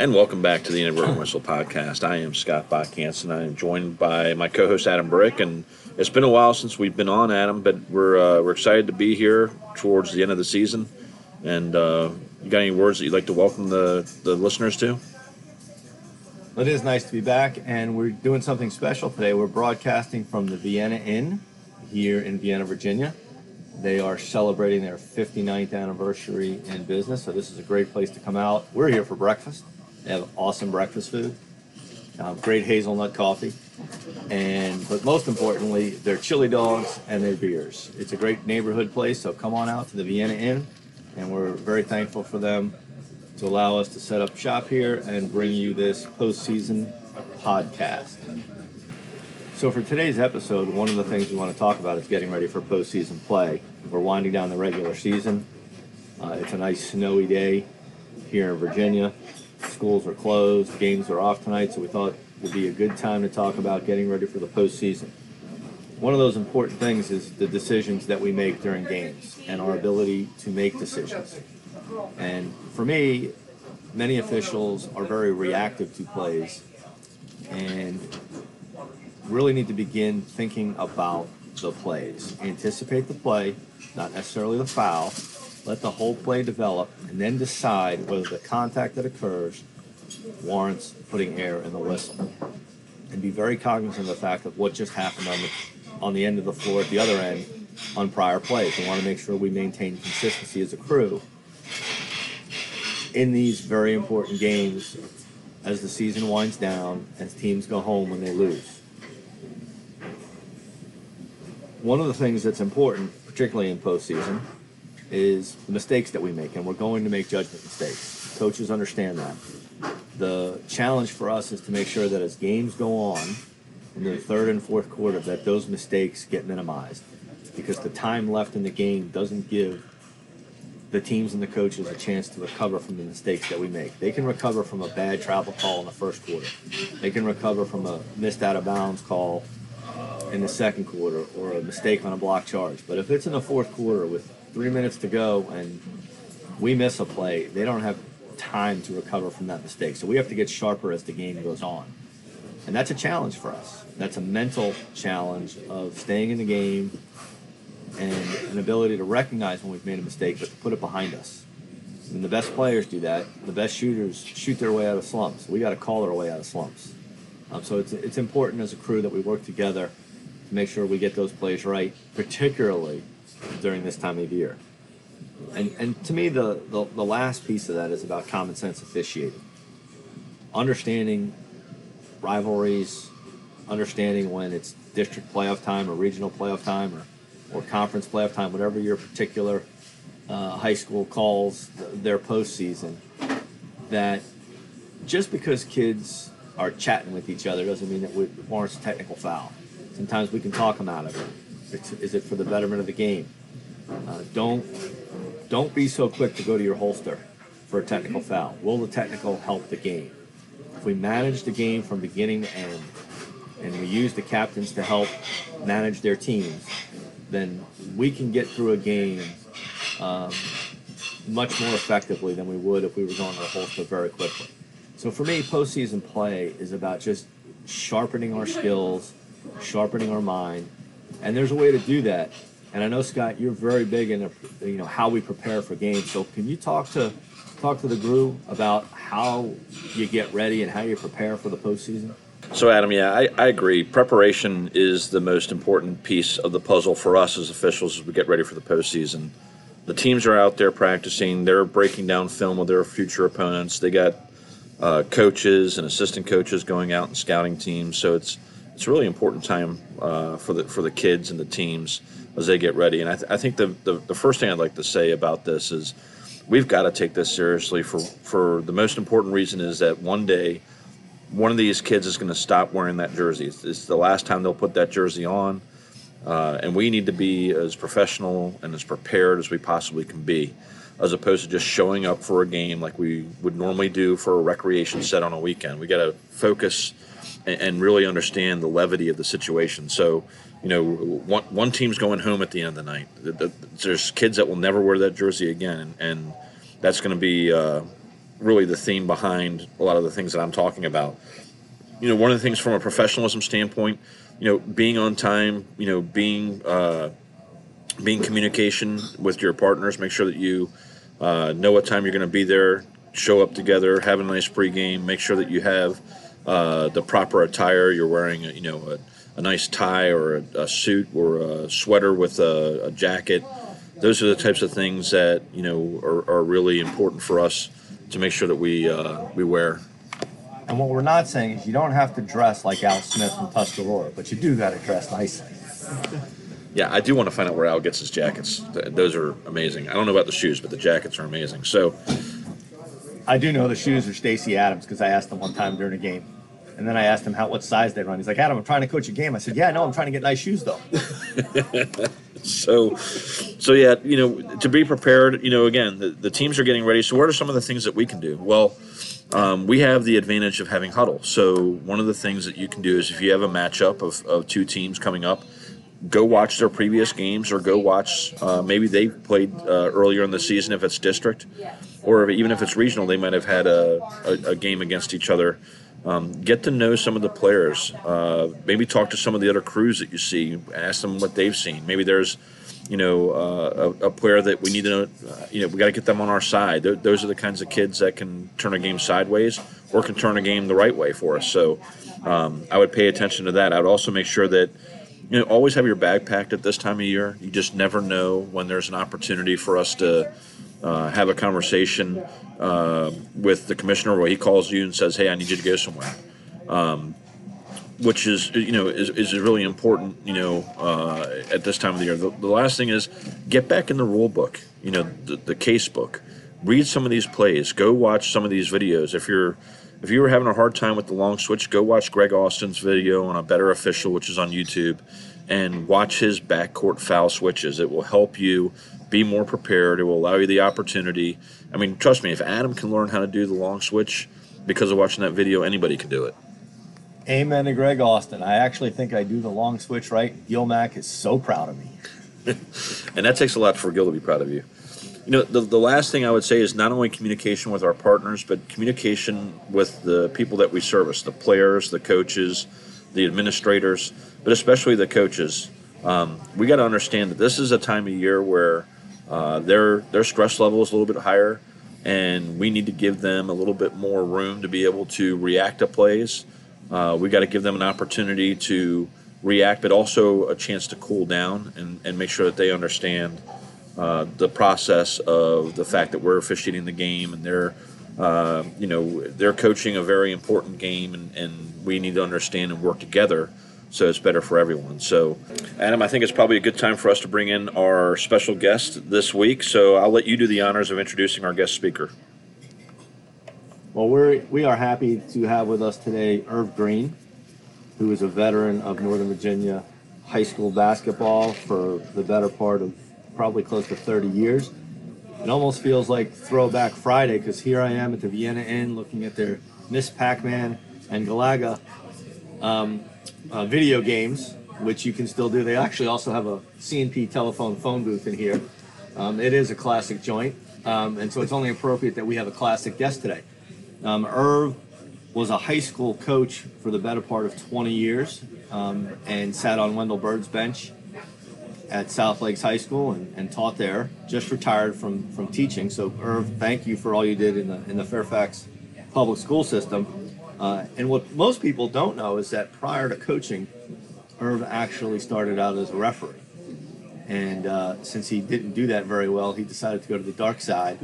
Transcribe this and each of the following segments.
And welcome back to the Inadvertent Whistle podcast. I am Scott Bach Hansen. I am joined by my co-host Adam Brick, and it's been a while since we've been on, Adam, but we're uh, we're excited to be here towards the end of the season. And uh, you got any words that you'd like to welcome the the listeners to? It is nice to be back, and we're doing something special today. We're broadcasting from the Vienna Inn here in Vienna, Virginia. They are celebrating their 59th anniversary in business, so this is a great place to come out. We're here for breakfast. They have awesome breakfast food, um, great hazelnut coffee, and but most importantly, their chili dogs and their beers. It's a great neighborhood place, so come on out to the Vienna Inn, and we're very thankful for them to allow us to set up shop here and bring you this postseason podcast. So for today's episode, one of the things we want to talk about is getting ready for postseason play. We're winding down the regular season. Uh, it's a nice snowy day here in Virginia. Schools are closed, games are off tonight, so we thought it would be a good time to talk about getting ready for the postseason. One of those important things is the decisions that we make during games and our ability to make decisions. And for me, many officials are very reactive to plays and really need to begin thinking about the plays. Anticipate the play, not necessarily the foul, let the whole play develop, and then decide whether the contact that occurs warrants putting air in the whistle. And be very cognizant of the fact of what just happened on the on the end of the floor at the other end on prior plays. We want to make sure we maintain consistency as a crew in these very important games as the season winds down, as teams go home when they lose. One of the things that's important, particularly in postseason, is the mistakes that we make, and we're going to make judgment mistakes. Coaches understand that. The challenge for us is to make sure that as games go on, in the third and fourth quarter, that those mistakes get minimized, because the time left in the game doesn't give the teams and the coaches a chance to recover from the mistakes that we make. They can recover from a bad travel call in the first quarter. They can recover from a missed out of bounds call in the second quarter or a mistake on a block charge. But if it's in the fourth quarter with three minutes to go and we miss a play, they don't have time to recover from that mistake. So we have to get sharper as the game goes on. And that's a challenge for us. That's a mental challenge of staying in the game and an ability to recognize when we've made a mistake, but to put it behind us. And the best players do that. The best shooters shoot their way out of slumps. We got to call our way out of slumps. Um, so it's, it's important as a crew that we work together to make sure we get those plays right, particularly during this time of year. And, and to me, the, the, the last piece of that is about common sense officiating. Understanding rivalries, understanding when it's district playoff time or regional playoff time or, or conference playoff time, whatever your particular uh, high school calls their postseason, that just because kids are chatting with each other doesn't mean that it warrants a technical foul. Sometimes we can talk them out of it. Is it for the betterment of the game? Uh, don't don't be so quick to go to your holster for a technical foul. Will the technical help the game? If we manage the game from beginning to end, and we use the captains to help manage their teams, then we can get through a game um, much more effectively than we would if we were going to the holster very quickly. So for me, postseason play is about just sharpening our skills, sharpening our mind, and there's a way to do that. And I know Scott, you're very big in you know how we prepare for games. So can you talk to talk to the group about how you get ready and how you prepare for the postseason? So, Adam, yeah, I, I agree. Preparation is the most important piece of the puzzle for us as officials as we get ready for the postseason. The teams are out there practicing, they're breaking down film with their future opponents. They got uh, coaches and assistant coaches going out and scouting teams. So, it's it's a really important time uh, for the for the kids and the teams as they get ready. And I, th- I think the, the, the first thing I'd like to say about this is we've got to take this seriously. For for the most important reason is that one day one of these kids is going to stop wearing that jersey. It's, it's, the last time they'll put that jersey on, uh, and we need to be as professional and as prepared as we possibly can be, as opposed to just showing up for a game like we would normally do for a recreation set on a weekend. We got to focus and, really understand the levity of the situation. So, you know, one, one team's going home at the end of the night. There's kids that will never wear that jersey again, and, and that's going to be. Uh, really the theme behind a lot of the things that I'm talking about. You know, one of the things from a professionalism standpoint, you know, being on time, you know, being uh, being communication with your partners, make sure that you uh, know what time you're going to be there, show up together, have a nice pregame, make sure that you have uh, the proper attire. You're wearing, a, you know, a, a nice tie or a, a, suit or a sweater with a, a, jacket. Those are the types of things that you know are, are really important for us to make sure that we uh, we wear. And what we're not saying is you don't have to dress like Al Smith from Tuscarora, but you do got to dress nicely. Yeah, I do want to find out where Al gets his jackets. Those are amazing. I don't know about the shoes, but the jackets are amazing. So, I do know the shoes are Stacy Adams because I asked him one time during a game, and then I asked him how what size they run. He's like, Adam, I'm trying to coach a game. I said, Yeah, no, I'm trying to get nice shoes though. so, so yeah, you know, to be prepared. You know, again, the, the teams are getting ready. So, what are some of the things that we can do? Well. Um, we have the advantage of having Hudl. So one of the things that you can do is if you have a matchup of, of two teams coming up, go watch their previous games or go watch uh, maybe they played uh, earlier in the season if it's district or even if it's regional they might have had a, a, a game against each other um, get to know some of the players. Uh, maybe talk to some of the other crews that you see. Ask them what they've seen. Maybe there's you know uh, a, a, player that we need to know uh, you know we got to get them on our side. Th- those are the kinds of kids that can turn a game sideways or can turn a game the right way for us. So um, i would pay attention to that. I would also make sure that you know, always have your bag packed at this time of year. You just never know when there's an opportunity for us to uh, have a conversation uh, with the commissioner where he calls you and says, "Hey, I need you to go somewhere," um, which is you know is, is really important. You know, uh, at this time of the year. The, the, last thing is get back in the rule book. You know, the, the case book. Read some of these plays. Go watch some of these videos. If you're if you were having a hard time with the long switch, go watch Greg Austin's video on a better official, which is on YouTube, and watch his backcourt foul switches. It will help you be more prepared. It will allow you the opportunity. I mean, trust me, if Adam can learn how to do the long switch because of watching that video, anybody can do it. Amen to Greg Austin. I actually think I do the long switch right. Gil Mack is so proud of me. and that takes a lot for Gil to be proud of you. You know, the, the last thing I would say is not only communication with our partners, but communication with the people that we service the players, the coaches, the administrators, but especially the coaches. Um, we got to understand that this is a time of year where uh, their their stress level is a little bit higher, and we need to give them a little bit more room to be able to react to plays. Uh, we got to give them an opportunity to react, but also a chance to cool down and, and make sure that they understand uh, the process of the fact that we're officiating the game and they're uh, you know they're coaching a very important game and, and we need to understand and work together so it's better for everyone. So adam i think it's probably a good time for us to bring in our special guest this week. So i'll let you do the honors of introducing our guest speaker. Well we're we are happy to have with us today irv green who is a veteran of northern virginia high school basketball for the better part of probably close to 30 years. It almost feels like Throwback Friday because here I am at the Vienna Inn looking at their Ms. Pac-Man and Galaga. Um, uh, video games, which you can still do. They actually also have a C&P telephone phone booth in here. Um, it is a classic joint, um, and so it's only appropriate that we have a classic guest today. Um, Irv was a high school coach for the better part of 20 years um, and sat on Wendell Bird's bench at South Lakes High School and, and taught there. Just retired from from teaching. So Irv, thank you for all you did in the in the Fairfax public school system. Uh, and what most people don't know is that prior to coaching, Irv actually started out as a referee. And uh, since he didn't do that very well, he decided to go to the dark side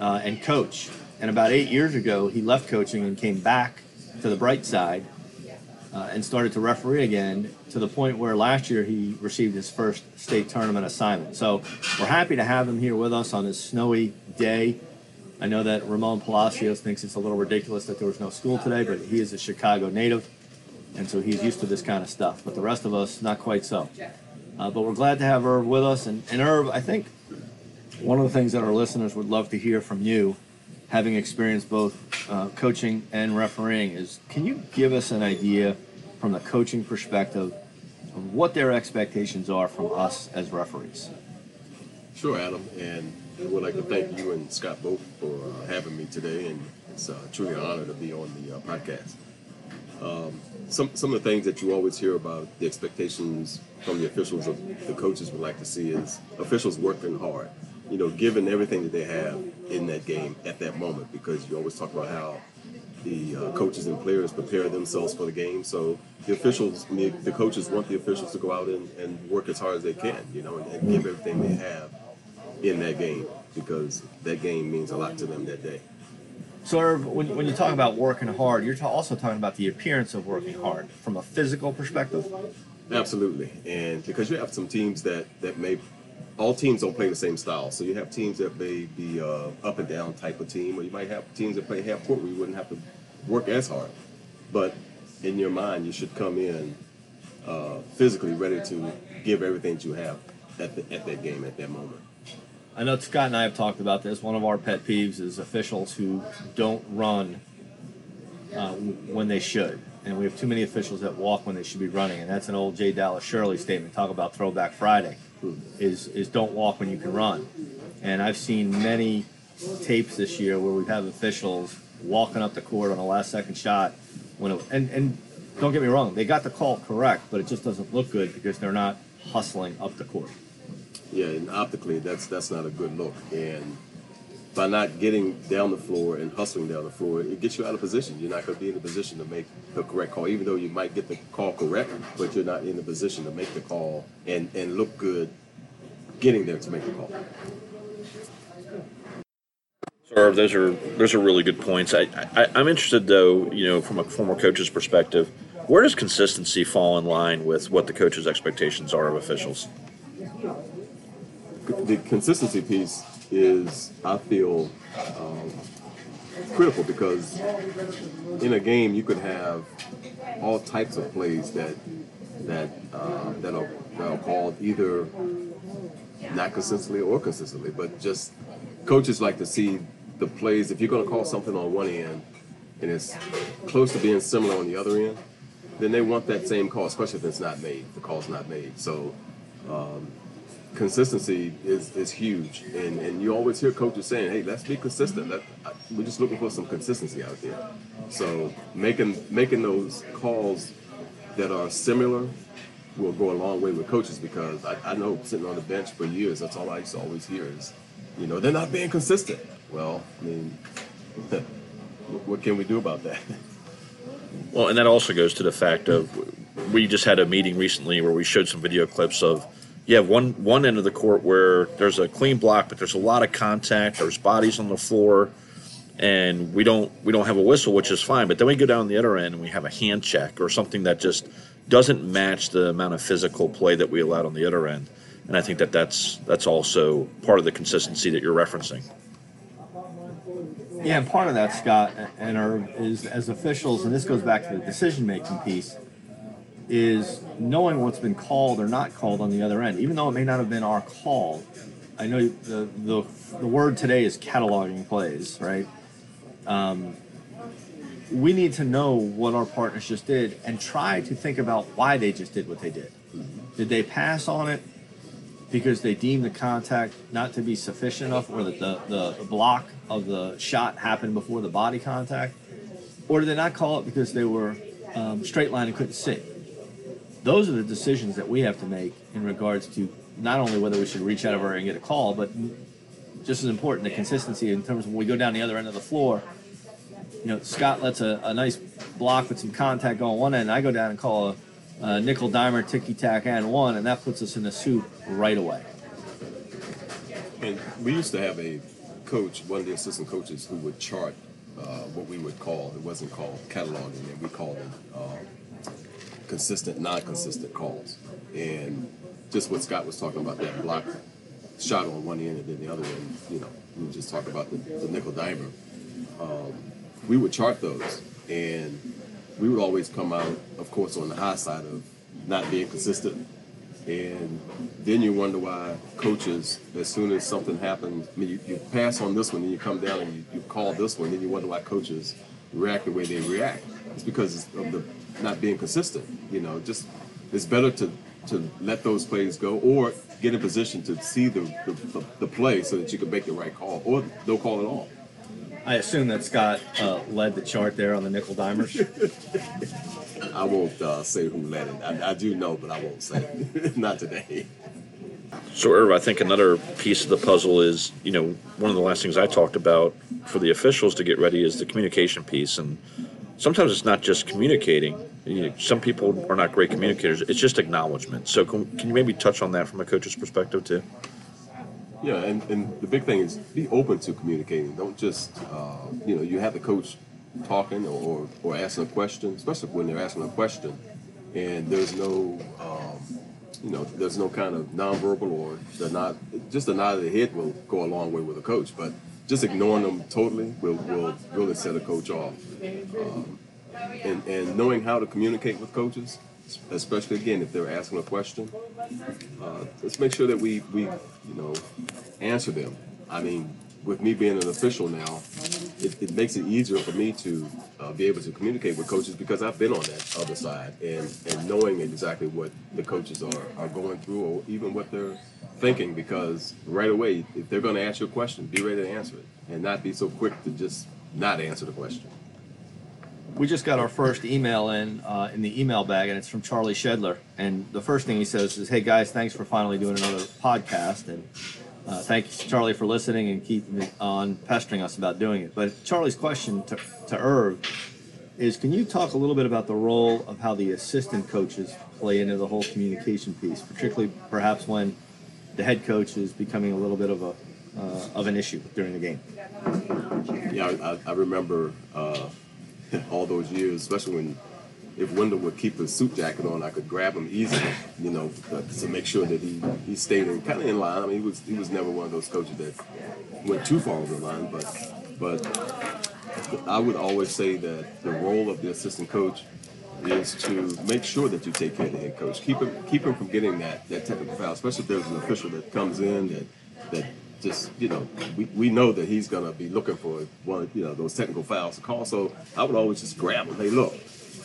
uh, and coach. And about eight years ago, he left coaching and came back to the bright side uh, and started to referee again to the point where last year he received his first state tournament assignment. So we're happy to have him here with us on this snowy day. I know that Ramon Palacios thinks it's a little ridiculous that there was no school today, but he is a Chicago native, and so he's used to this kind of stuff. But the rest of us, not quite so. Uh, but we're glad to have Irv with us. And, and Irv, I think one of the things that our listeners would love to hear from you, having experienced both uh, coaching and refereeing, is can you give us an idea from the coaching perspective of what their expectations are from us as referees. Sure, Adam. And I would like to thank you and Scott both for uh, having me today, and it's uh, truly an honor to be on the uh, podcast. Um, some some of the things that you always hear about the expectations from the officials of the coaches would like to see is officials working hard, you know, giving everything that they have in that game at that moment, because you always talk about how the uh, coaches and players prepare themselves for the game. So the officials, the, the coaches want the officials to go out and, and work as hard as they can, you know, and, and give everything they have in that game because that game means a lot to them that day. So, Irv, when, when you talk about working hard, you're ta- also talking about the appearance of working hard from a physical perspective. Absolutely, and because you have some teams that that may, all teams don't play the same style. So you have teams that may be uh, up and down type of team, or you might have teams that play half court where you wouldn't have to work as hard. But in your mind, you should come in uh, physically ready to give everything that you have at the, at that game at that moment. I know Scott and I have talked about this. One of our pet peeves is officials who don't run uh, when they should. And we have too many officials that walk when they should be running. And that's an old J. Dallas Shirley statement. Talk about Throwback Friday. Is is don't walk when you can run. And I've seen many tapes this year where we've officials walking up the court on a last second shot when it, and and don't get me wrong, they got the call correct, but it just doesn't look good because they're not hustling up the court. Yeah, and optically, that's that's not a good look. And by not getting down the floor and hustling down the floor, it gets you out of position. You're not going to be in a position to make the correct call, even though you might get the call correct, but you're not in a position to make the call and and look good getting there to make the call. So those are those are really good points. I, I I'm interested though, you know, from a former coach's perspective, where does consistency fall in line with what the coach's expectations are of officials? The consistency piece is, I feel, um, critical because in a game you could have all types of plays that that uh, that are that are called either not consistently or consistently, but just coaches like to see the plays. If you're going to call something on one end and it's close to being similar on the other end, then they want that same call, especially if it's not made. The call's not made, so um, consistency is, is huge, and, and you always hear coaches saying, "Hey, let's be consistent. Let, we're just looking for some consistency out there." So making making those calls that are similar will go a long way with coaches because I, I know sitting on the bench for years, that's all I used to always hear is, you know, they're not being consistent. Well, I mean, what can we do about that? Well, and that also goes to the fact of we just had a meeting recently where we showed some video clips of you have one one end of the court where there's a clean block, but there's a lot of contact. There's bodies on the floor, and we don't we don't have a whistle, which is fine. But then we go down the other end and we have a hand check or something that just doesn't match the amount of physical play that we allowed on the other end. And I think that that's that's also part of the consistency that you're referencing. Yeah, and part of that, Scott, and our is as officials, and this goes back to the decision making piece, is knowing what's been called or not called on the other end, even though it may not have been our call. I know the the, the word today is cataloging plays, right? Um, we need to know what our partners just did and try to think about why they just did what they did. Did they pass on it because they deemed the contact not to be sufficient enough or that the, the, the block of the shot happened before the body contact? Or did they not call it because they were um, straight line and couldn't see? Those are the decisions that we have to make in regards to not only whether we should reach out over and get a call, but just as important, the consistency in terms of when we go down the other end of the floor. You know, Scott lets a, a nice block with some contact go on one end. I go down and call a, a nickel dimer ticky tack and one, and that puts us in the soup right away. And we used to have a coach, one of the assistant coaches, who would chart uh, what we would call, it wasn't called cataloging, and we called it uh, consistent, non consistent calls. And just what Scott was talking about, that block shot on one end and then the other end, you know, we just talking about the, the nickel dimer. Um, we would chart those, and we would always come out, of course, on the high side of not being consistent and then you wonder why coaches, as soon as something happens, I mean, you, you pass on this one, then you come down and you, you call this one, then you wonder why coaches react the way they react. It's because of the not being consistent. You know, just it's better to to let those plays go or get in position to see the, the, the, the play so that you can make the right call or no call at all. I assume that Scott uh, led the chart there on the nickel dimers. I won't uh, say who led it. I, I do know, but I won't say. Not today. So, Irv, I think another piece of the puzzle is, you know, one of the last things I talked about for the officials to get ready is the communication piece. And sometimes it's not just communicating. You know, some people are not great communicators. It's just acknowledgement. So, can, can you maybe touch on that from a coach's perspective too? Yeah, and, and the big thing is be open to communicating. Don't just, uh, you know, you have the coach talking or, or, asking a question, especially when they're asking a question, and there's no, um, you know, there's no kind of nonverbal or the nod, just a nod of the head will go a long way with a coach, but just ignoring them totally will, will really set a coach off. Um, and, and knowing how to communicate with coaches, especially again if they're asking a question, uh, let's make sure that we, we, you know, answer them. I mean, with me being an official now, it, it makes it easier for me to uh, be able to communicate with coaches because I've been on that other side and, and knowing exactly what the coaches are, are going through or even what they're thinking because right away, if they're going to ask you a question, be ready to answer it and not be so quick to just not answer the question. We just got our first email in uh, in the email bag, and it's from Charlie Shedler. And the first thing he says is, "Hey guys, thanks for finally doing another podcast, and uh, thank you, Charlie, for listening and keeping on pestering us about doing it." But Charlie's question to, to Irv is, can you talk a little bit about the role of how the assistant coaches play into the whole communication piece, particularly perhaps when the head coach is becoming a little bit of a uh, of an issue during the game? Yeah, I, I remember uh, all those years, especially when if Wendell would keep his suit jacket on, I could grab him easily, you know, to make sure that he, he stayed in kind of in line. I mean, he was he was never one of those coaches that went too far over the line, but but I would always say that the role of the assistant coach is to make sure that you take care of the head coach. Keep him keep him from getting that that technical foul, especially if there's an official that comes in that that just you know we, we know that he's gonna be looking for one you know those technical fouls to call. So I would always just grab him. Hey, look,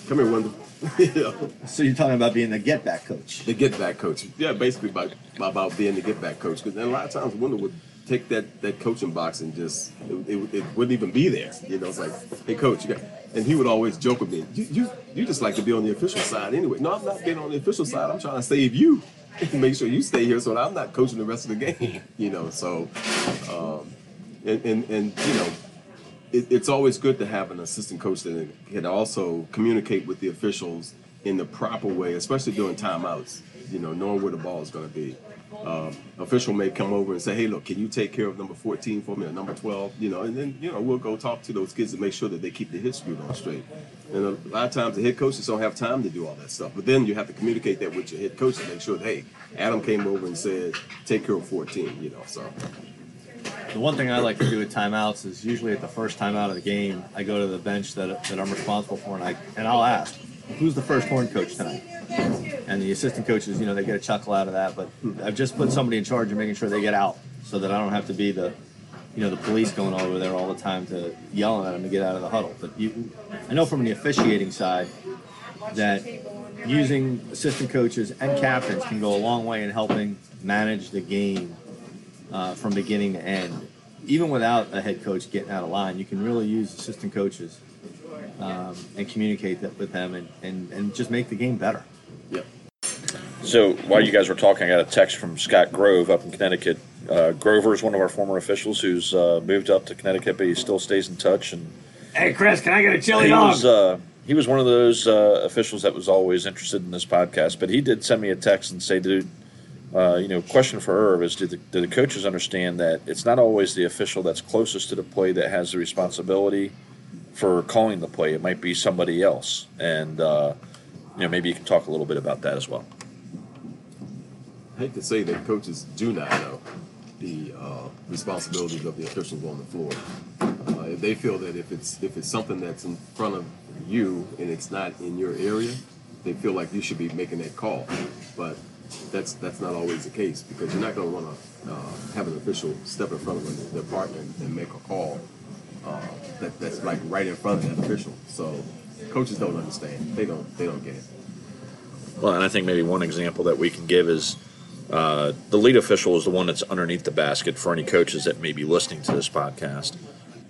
come here, Wendell. you know, So you're talking about being the get back coach. the get back coach. Yeah, basically about about being the get back coach. Because a lot of times Wendell would take that that coaching box and just it, it, it wouldn't even be there. You know, it's like, hey, coach, you got. And he would always joke with me. You, you you just like to be on the official side anyway. No, I'm not being on the official side. I'm trying to save you. Make sure you stay here so that I'm not coaching the rest of the game. You know, so um, and, and and you know it, it's always good to have an assistant coach that can also communicate with the officials in the proper way, especially during timeouts. You know, knowing where the ball is going to be. Um, official may come over and say, "Hey, look, can you take care of number 14 for me, or number 12?" You know, and then you know we'll go talk to those kids to make sure that they keep the screwed on straight. And a lot of times the head coaches don't have time to do all that stuff, but then you have to communicate that with your head coach to make sure, that, "Hey, Adam came over and said, take care of 14." You know, so The one thing I like to do at timeouts is usually at the first timeout of the game, I go to the bench that, that I'm responsible for, and I and I'll ask, "Who's the first horn coach tonight?" And the assistant coaches, you know, they get a chuckle out of that. But I've just put somebody in charge of making sure they get out, so that I don't have to be the, you know, the police going all over there all the time to yelling at them to get out of the huddle. But you, I know from the officiating side that using assistant coaches and captains can go a long way in helping manage the game uh, from beginning to end. Even without a head coach getting out of line, you can really use assistant coaches um, and communicate that with them and, and, and just make the game better. yeah. So while you guys were talking, I got a text from Scott Grove up in Connecticut. Uh, Grover is one of our former officials who's uh, moved up to Connecticut, but he still stays in touch. And Hey, Chris, can I get a chili he was uh, he was one of those uh, officials that was always interested in this podcast. But he did send me a text and say, "Dude, uh, you know, question for Irv is: do the, do the coaches understand that it's not always the official that's closest to the play that has the responsibility for calling the play? It might be somebody else, and uh, you know, maybe you can talk a little bit about that as well." I hate to say that coaches do not know the uh, responsibilities of the officials on the floor. Uh, they feel that if it's if it's something that's in front of you and it's not in your area, they feel like you should be making that call. But that's that's not always the case because you're not going to want to uh, have an official step in front of the department and make a call uh, that, that's like right in front of that official. So coaches don't understand. They don't they don't get it. Well, and I think maybe one example that we can give is uh, the lead official is the one that's underneath the basket for any coaches that may be listening to this podcast,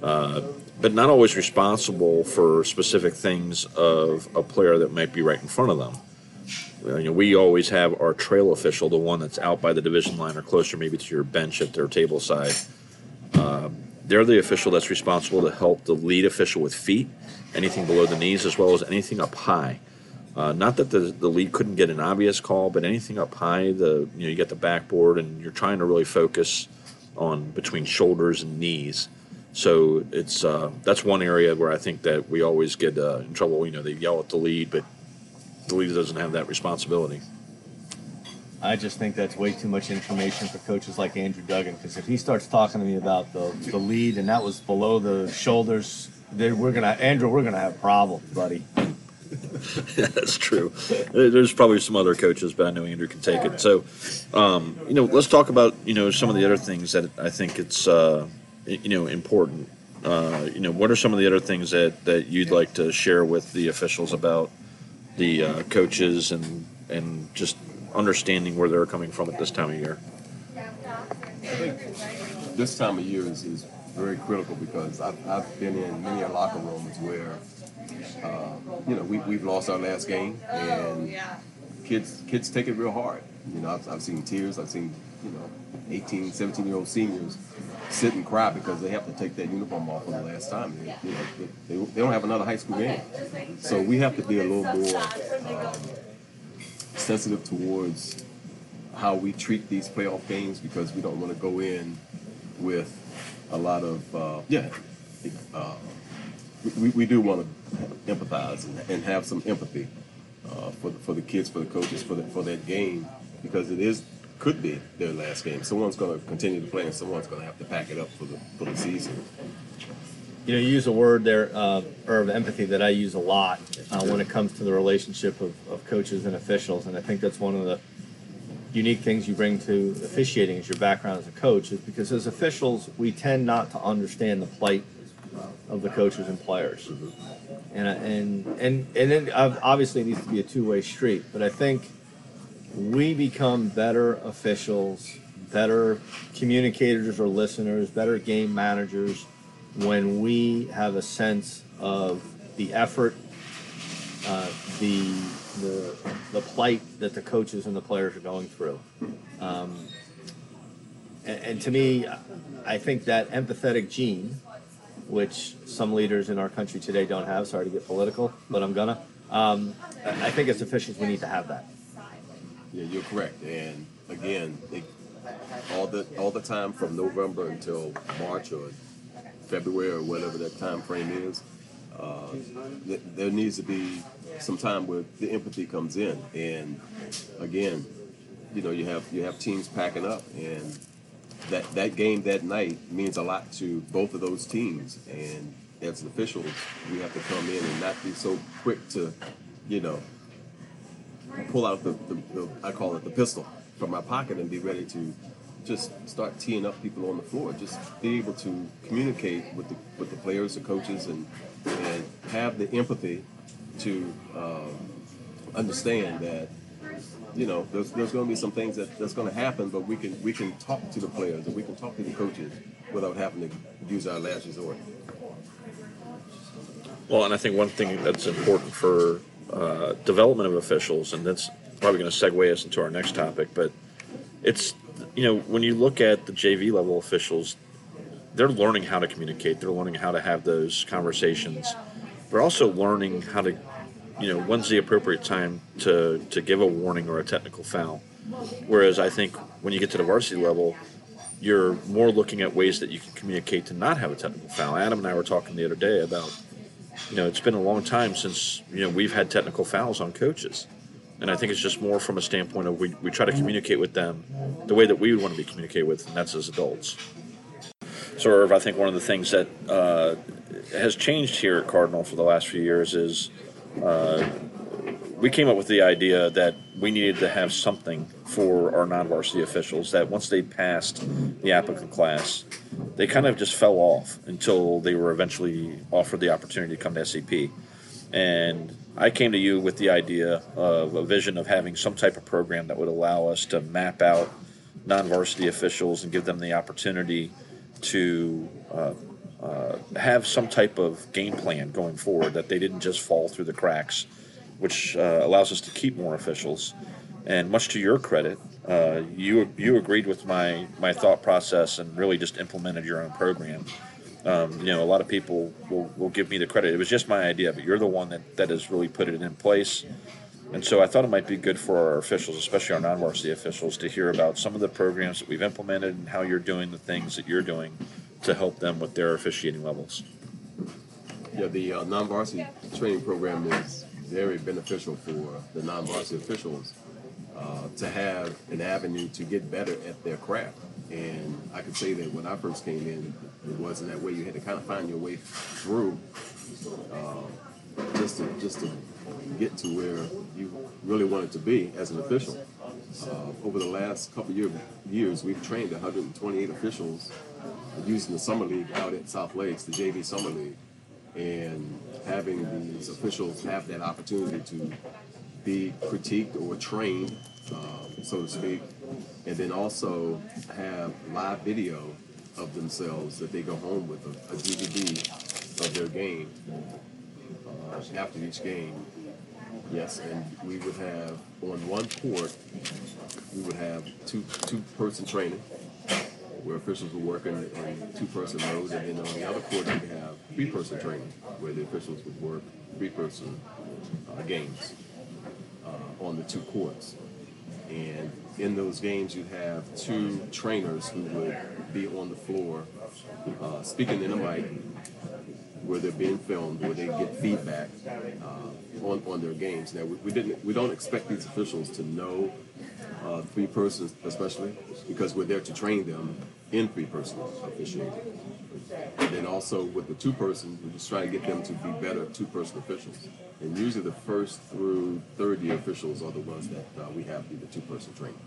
uh, but not always responsible for specific things of a player that might be right in front of them. You know, we always have our trail official, the one that's out by the division line or closer, maybe to your bench at their table side. Uh, they're the official that's responsible to help the lead official with feet, anything below the knees, as well as anything up high. Uh, not that the, the lead couldn't get an obvious call, but anything up high, the you know you get the backboard and you're trying to really focus on between shoulders and knees. So it's uh, that's one area where I think that we always get uh, in trouble. You know, they yell at the lead, but the lead doesn't have that responsibility. I just think that's way too much information for coaches like Andrew Duggan because if he starts talking to me about the, the lead and that was below the shoulders, then we're gonna Andrew, we're gonna have problems, buddy. That's true. There's probably some other coaches, but I know Andrew can take it. So, um, you know, let's talk about you know some of the other things that I think it's uh, you know important. Uh, you know, what are some of the other things that that you'd like to share with the officials about the uh, coaches and and just understanding where they're coming from at this time of year? this time of year is, is very critical because I've, I've been in many locker rooms where, uh, you know, we, we've lost our last game and kids kids take it real hard. You know, I've, I've seen tears. I've seen, you know, 18, 17 year old seniors sit and cry because they have to take that uniform off for the last time. They, you know, they, they, don't have another high school game. So we have to be a little more um, sensitive towards how we treat these playoff games because we don't want to go in with a lot of uh, yeah. Uh, we, we do want to empathize and, and have some empathy uh, for the, for the kids, for the coaches, for the, for that game because it is could be their last game. Someone's going to continue to play, and someone's going to have to pack it up for the for the season. You know, you use a word there, uh, or of empathy that I use a lot uh, when it comes to the relationship of, of coaches and officials, and I think that's one of the unique things you bring to officiating is your background as a coach, is because as officials we tend not to understand the plight of the coaches and players, and and and and then obviously it needs to be a two way street, but I think we become better officials, better communicators or listeners, better game managers when we have a sense of the effort, uh, the the the plight that the coaches and the players are going through. Um, and, and to me, I think that empathetic gene, which some leaders in our country today don't have. Sorry to get political, but I'm gonna. Um, I think as officials, we need to have that. Yeah, you're correct. And again, it, all the all the time from November until March or February or whatever that time frame is, uh, th- there needs to be some time where the empathy comes in. And again, you know, you have you have teams packing up, and that that game that night means a lot to both of those teams. And as officials, we have to come in and not be so quick to, you know, pull out the, the, the I call it the pistol from my pocket and be ready to just start teeing up people on the floor. Just be able to communicate with the with the players, the coaches, and and have the empathy to um, understand that you know there's, there's going to be some things that that's going to happen, but we can we can talk to the players and we can talk to the coaches without having to use our last resort. Well, and I think one thing that's important for uh, development of officials, and that's probably going to segue us into our next topic, but it's, you know, when you look at the JV level officials, they're learning how to communicate, they're learning how to have those conversations. They're also learning how to, you know, when's the appropriate time to, to give a warning or a technical foul. Whereas I think when you get to the varsity level, you're more looking at ways that you can communicate to not have a technical foul. Adam and I were talking the other day about you know, it's been a long time since, you know, we've had technical fouls on coaches. And I think it's just more from a standpoint of we, we try to communicate with them the way that we would want to be communicated with, and that's as adults. So, Irv, I think one of the things that uh, has changed here at Cardinal for the last few years is uh, we came up with the idea that we needed to have something for our non-varsity officials that once they passed the applicant class, they kind of just fell off until they were eventually offered the opportunity to come to SCP. And I came to you with the idea of a vision of having some type of program that would allow us to map out non-varsity officials and give them the opportunity to uh, uh, have some type of game plan going forward that they didn't just fall through the cracks, which uh, allows us to keep more officials. And much to your credit, uh, you you agreed with my my thought process and really just implemented your own program. Um, you know, a lot of people will, will give me the credit. It was just my idea, but you're the one that, that has really put it in place. And so I thought it might be good for our officials, especially our non-varsity officials, to hear about some of the programs that we've implemented and how you're doing the things that you're doing to help them with their officiating levels. Yeah, the uh, non-varsity training program is very beneficial for the non-varsity officials uh, to have an avenue to get better at their craft. And I can say that when I first came in, it wasn't that way. You had to kind of find your way through uh, just to just to get to where you really wanted to be as an official. Uh, over the last couple year, years, we've trained 128 officials using the summer league out at South Lakes, the JV summer league and having these officials have that opportunity to be critiqued or trained, um, so to speak, and then also have live video of themselves that they go home with a, a DVD of their game uh, after each game. Yes, and we would have on one court, we would have two two person training where officials were working in two-person modes, and then on the other court we have three-person training, where the officials would work three-person uh, games on the two courts. And in those games, you have two trainers who would be on the floor uh, speaking in a mic, where they're being filmed, where they get feedback uh, on on their games. Now we, we didn't we don't expect these officials to know uh, three persons, especially because we're there to train them in three person officiating. And then also with the two person, we just try to get them to be better two person officials. And usually the first through third year officials are the ones that uh, we have do the two person training.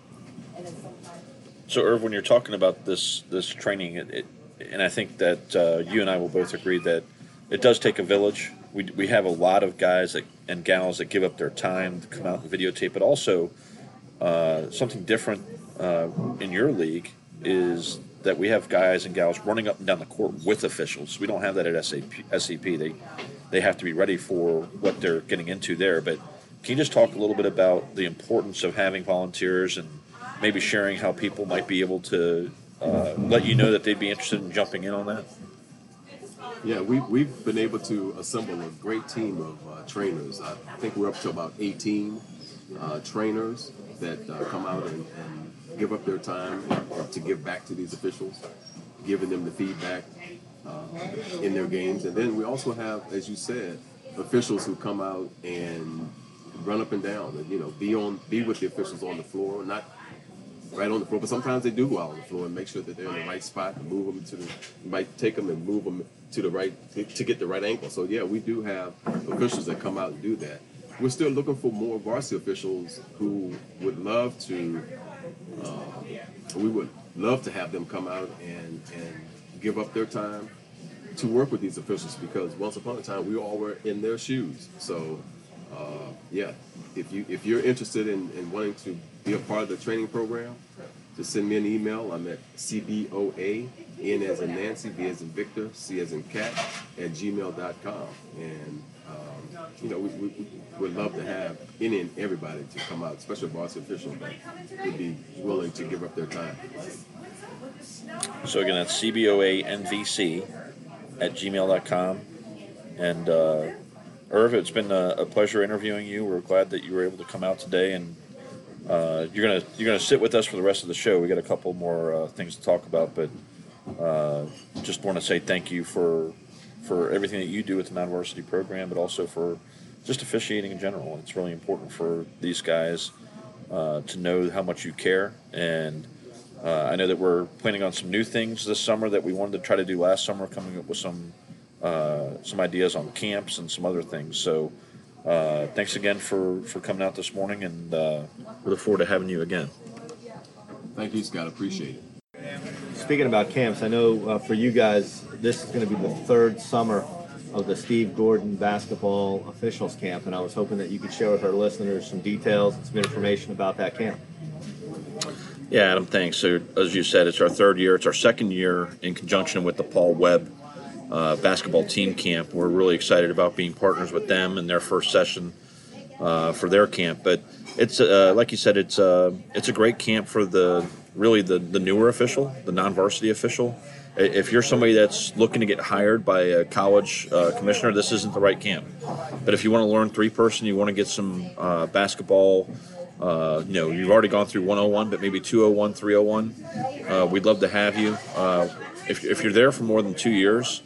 So, Irv, when you're talking about this this training, it, it, and I think that uh, you and I will both agree that it does take a village. We, we have a lot of guys that, and gals that give up their time to come out and videotape, but also uh, something different uh, in your league is that we have guys and gals running up and down the court with officials. We don't have that at SAP, SCP. They they have to be ready for what they're getting into there. But can you just talk a little bit about the importance of having volunteers and maybe sharing how people might be able to uh, let you know that they'd be interested in jumping in on that? Yeah, we, we've been able to assemble a great team of uh, trainers. I think we're up to about 18 uh, trainers that uh, come out and, and give up their time to give back to these officials, giving them the feedback uh, in their games. And then we also have, as you said, officials who come out and run up and down and you know be on be with the officials on the floor, not right on the floor, but sometimes they do go out on the floor and make sure that they're in the right spot and move them to the might take them and move them to the right to get the right ankle. So yeah, we do have officials that come out and do that. We're still looking for more varsity officials who would love to. Uh, we would love to have them come out and and give up their time to work with these officials because once upon a time we all were in their shoes. So uh, yeah, if you if you're interested in, in wanting to be a part of the training program, just send me an email. I'm at cboa n as in Nancy, v as in Victor, c as in cat at gmail.com. And um, you know we, we, we would love to have any and everybody to come out, especially varsity officials that would be willing to give up their time. So again, that's cboanvc at gmail.com. And uh, Irv, it's been a, a pleasure interviewing you. We're glad that you were able to come out today, and uh, you're gonna you're gonna sit with us for the rest of the show. We got a couple more uh, things to talk about, but uh, just want to say thank you for for everything that you do with the non-varsity program, but also for just officiating in general. It's really important for these guys uh, to know how much you care and. Uh, I know that we're planning on some new things this summer that we wanted to try to do last summer, coming up with some uh, some ideas on camps and some other things. So, uh, thanks again for for coming out this morning, and uh, we look forward to having you again. Thank you, Scott. Appreciate it. Speaking about camps, I know uh, for you guys, this is going to be the third summer of the Steve Gordon basketball officials camp, and I was hoping that you could share with our listeners some details and some information about that camp. Yeah, Adam, thanks. So, as you said, it's our third year. It's our second year in conjunction with the Paul Webb uh, basketball team camp. We're really excited about being partners with them in their first session uh, for their camp. But it's uh, like you said, it's uh, it's a great camp for the really the the newer official, the non-varsity official. If you're somebody that's looking to get hired by a college uh, commissioner, this isn't the right camp. But if you want to learn three person, you want to get some uh, basketball. Uh, you know, you've already gone through 101, but maybe 201, 301. Uh, we'd love to have you. Uh, if, if you're there for more than two years,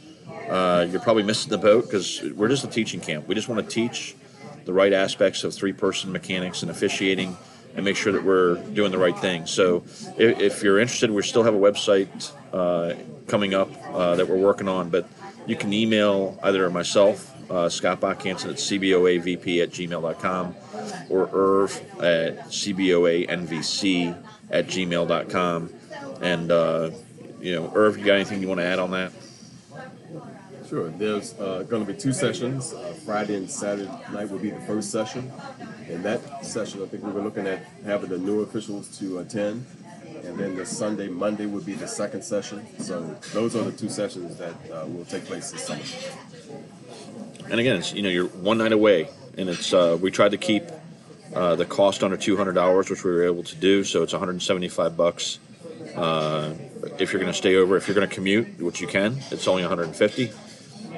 uh, you're probably missing the boat because we're just a teaching camp. We just want to teach the right aspects of three person mechanics and officiating and make sure that we're doing the right thing. So if, if you're interested, we still have a website uh, coming up uh, that we're working on, but you can email either myself, uh, Scott Bachhansen at cboavp at gmail.com or Irv at cboanvc at gmail.com. And, uh, you know, Irv, you got anything you want to add on that? Sure. There's uh, going to be two sessions. Uh, Friday and Saturday night will be the first session. In that session, I think we were looking at having the new officials to attend. And then the Sunday, Monday would be the second session. So those are the two sessions that uh, will take place this summer. and again, it's you know you're one night away, and it's uh, we tried to keep uh, the cost under two hundred dollars, which we were able to do. So it's one hundred and seventy five bucks. Uh, if you're going to stay over, if you're going to commute, which you can, it's only one hundred and fifty.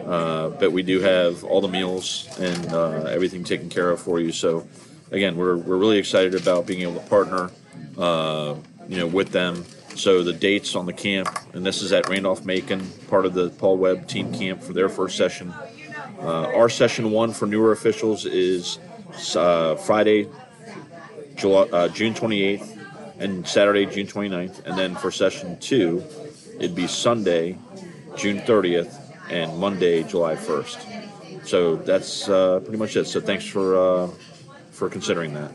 Uh, but we do have all the meals and uh, everything taken care of for you. So again, we're we're really excited about being able to partner, uh, you know, with them. So the dates on the camp, and this is at Randolph Macon, part of the Paul Webb team camp for their first session. Uh, our session one for newer officials is uh, Friday, July, uh, June 28th, and Saturday, June 29th. And then for session two, it'd be Sunday, June 30th, and Monday, July 1st. So that's uh, pretty much it. So thanks for uh, for considering that.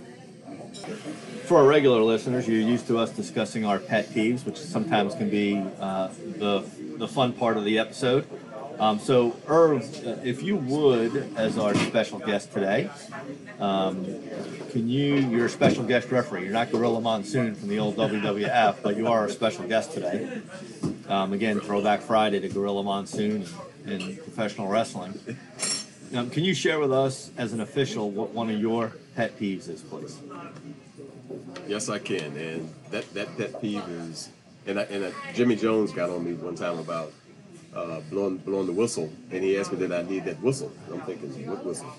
For our regular listeners, you're used to us discussing our pet peeves, which sometimes can be uh, the the fun part of the episode. Um, so, Irv, if you would, as our special guest today, um, can you? You're a special guest referee. You're not Gorilla Monsoon from the old WWF, but you are our special guest today. Um, again, Throwback Friday to Gorilla Monsoon and, professional wrestling. Um, can you share with us, as an official, what one of your pet peeves is, please? Yes, I can. And that, that pet peeve is, and, I, and uh Jimmy Jones got on me one time about uh, blowing blowing the whistle, and he asked me did I need that whistle. I'm thinking, what whistle?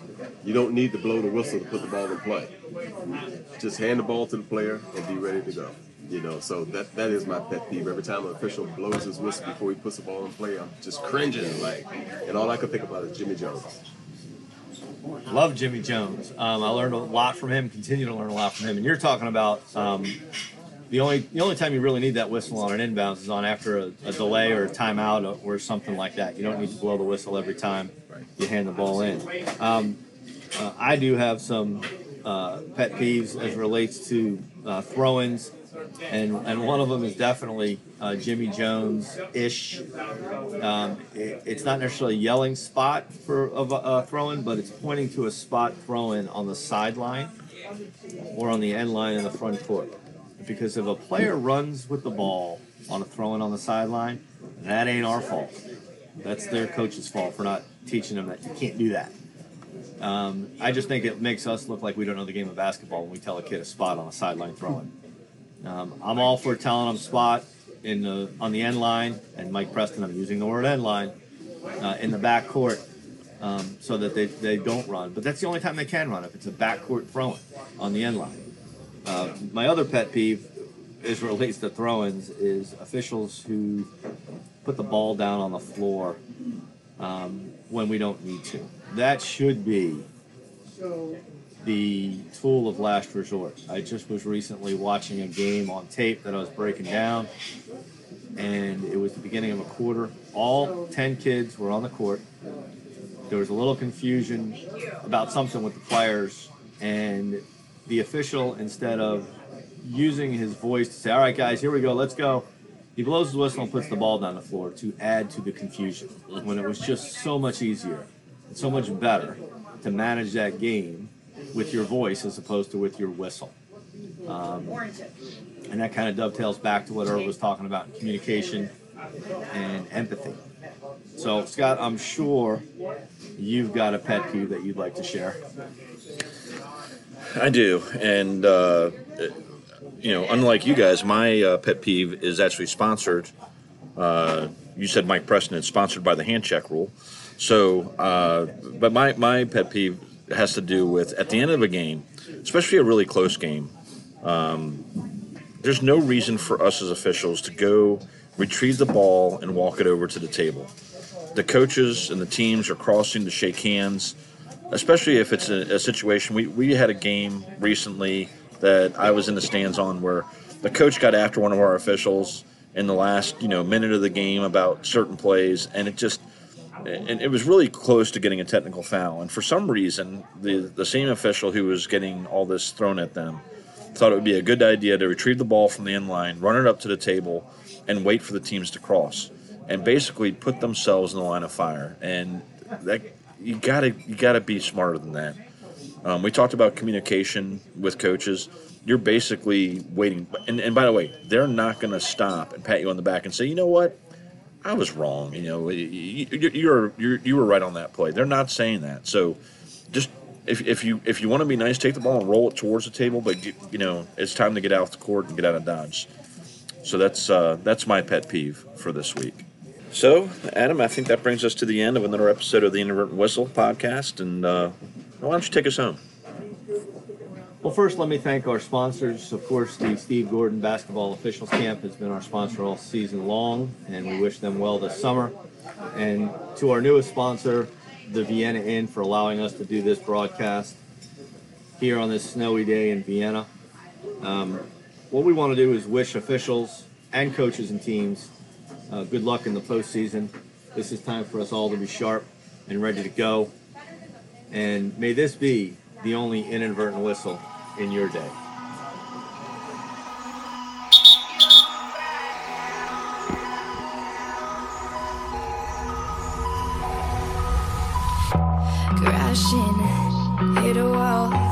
You don't need to blow the whistle to put the ball in play. Just hand the ball to the player and be ready to go. You know, so that that is my pet peeve. Every time an official blows his whistle before he puts the ball in play, I'm just cringing like, and all I can think about is Jimmy Jones. Love Jimmy Jones. Um, I learned a lot from him. Continue to learn a lot from him. And you're talking about um, the only the only time you really need that whistle on an inbounds is on after a, a delay or a timeout or, or something like that. You don't need to blow the whistle every time you hand the ball in. Um, uh, I do have some uh, pet peeves as relates to uh, throw-ins, and and one of them is definitely uh, Jimmy Jones ish. Um, it, it's not necessarily a yelling spot for of a, a throw-in, but it's pointing to a spot throw-in on the sideline or on the end line in the front court. Because if a player runs with the ball on a throw-in on the sideline, that ain't our fault. That's their coach's fault for not teaching them that you can't do that. Um, I just think it makes us look like we don't know the game of basketball when we tell a kid a spot on a sideline throw-in. Um, I'm all for telling them spot in the on the end line, and Mike Preston, I'm using the word end line uh, in the back court um, so that they, they don't run. But that's the only time they can run if it's a backcourt throw-in on the end line. Uh, my other pet peeve is relates to throw-ins is officials who put the ball down on the floor um, when we don't need to. That should be the tool of last resort. I just was recently watching a game on tape that I was breaking down, and it was the beginning of a quarter. All 10 kids were on the court. There was a little confusion about something with the players, and the official, instead of using his voice to say, All right, guys, here we go, let's go, He blows his whistle and puts the ball down the floor to add to the confusion when it was just so much easier and so much better to manage that game with your voice as opposed to with your whistle. Um, and that kind of dovetails back to what Earl was talking about in communication and empathy. So, Scott, I'm sure you've got a pet peeve that you'd like to share. I do, and uh, you know, unlike you guys, my uh, pet peeve is actually sponsored. Uh, you said Mike Preston is sponsored by the hand check rule. So, uh, but my my pet peeve has to do with at the end of a game, especially a really close game. Um, there's no reason for us as officials to go retrieve the ball and walk it over to the table. The coaches and the teams are crossing to shake hands especially if it's a, a, situation. We, we had a game recently that I was in the stands on where the coach got after one of our officials in the last you know minute of the game about certain plays, and it just and it was really close to getting a technical foul. And for some reason, the the same official who was getting all this thrown at them thought it would be a good idea to retrieve the ball from the end line, run it up to the table, and wait for the teams to cross, and basically put themselves in the line of fire. And that you gotta you gotta be smarter than that. Um, we talked about communication with coaches. You're basically waiting, and, and by the way, they're not going to stop and pat you on the back and say, you know what, I was wrong. You know, you, you're, you're you were right on that play. They're not saying that. So, just if, if you if you want to be nice, take the ball and roll it towards the table. But you, you know, it's time to get out of the court and get out of dodge. So that's uh, that's my pet peeve for this week. So, Adam, I think that brings us to the end of another episode of the Inadvertent Whistle podcast. And uh, why don't you take us home? Well, first, let me thank our sponsors. Of course, the Steve Gordon Basketball Officials Camp has been our sponsor all season long, and we wish them well this summer. And to our newest sponsor, the Vienna Inn, for allowing us to do this broadcast here on this snowy day in Vienna. Um, what we want to do is wish officials and coaches and teams uh, good luck in the postseason. This is time for us all to be sharp and ready to go. And may this be the only inadvertent whistle in your day. Crashing, hit a wall.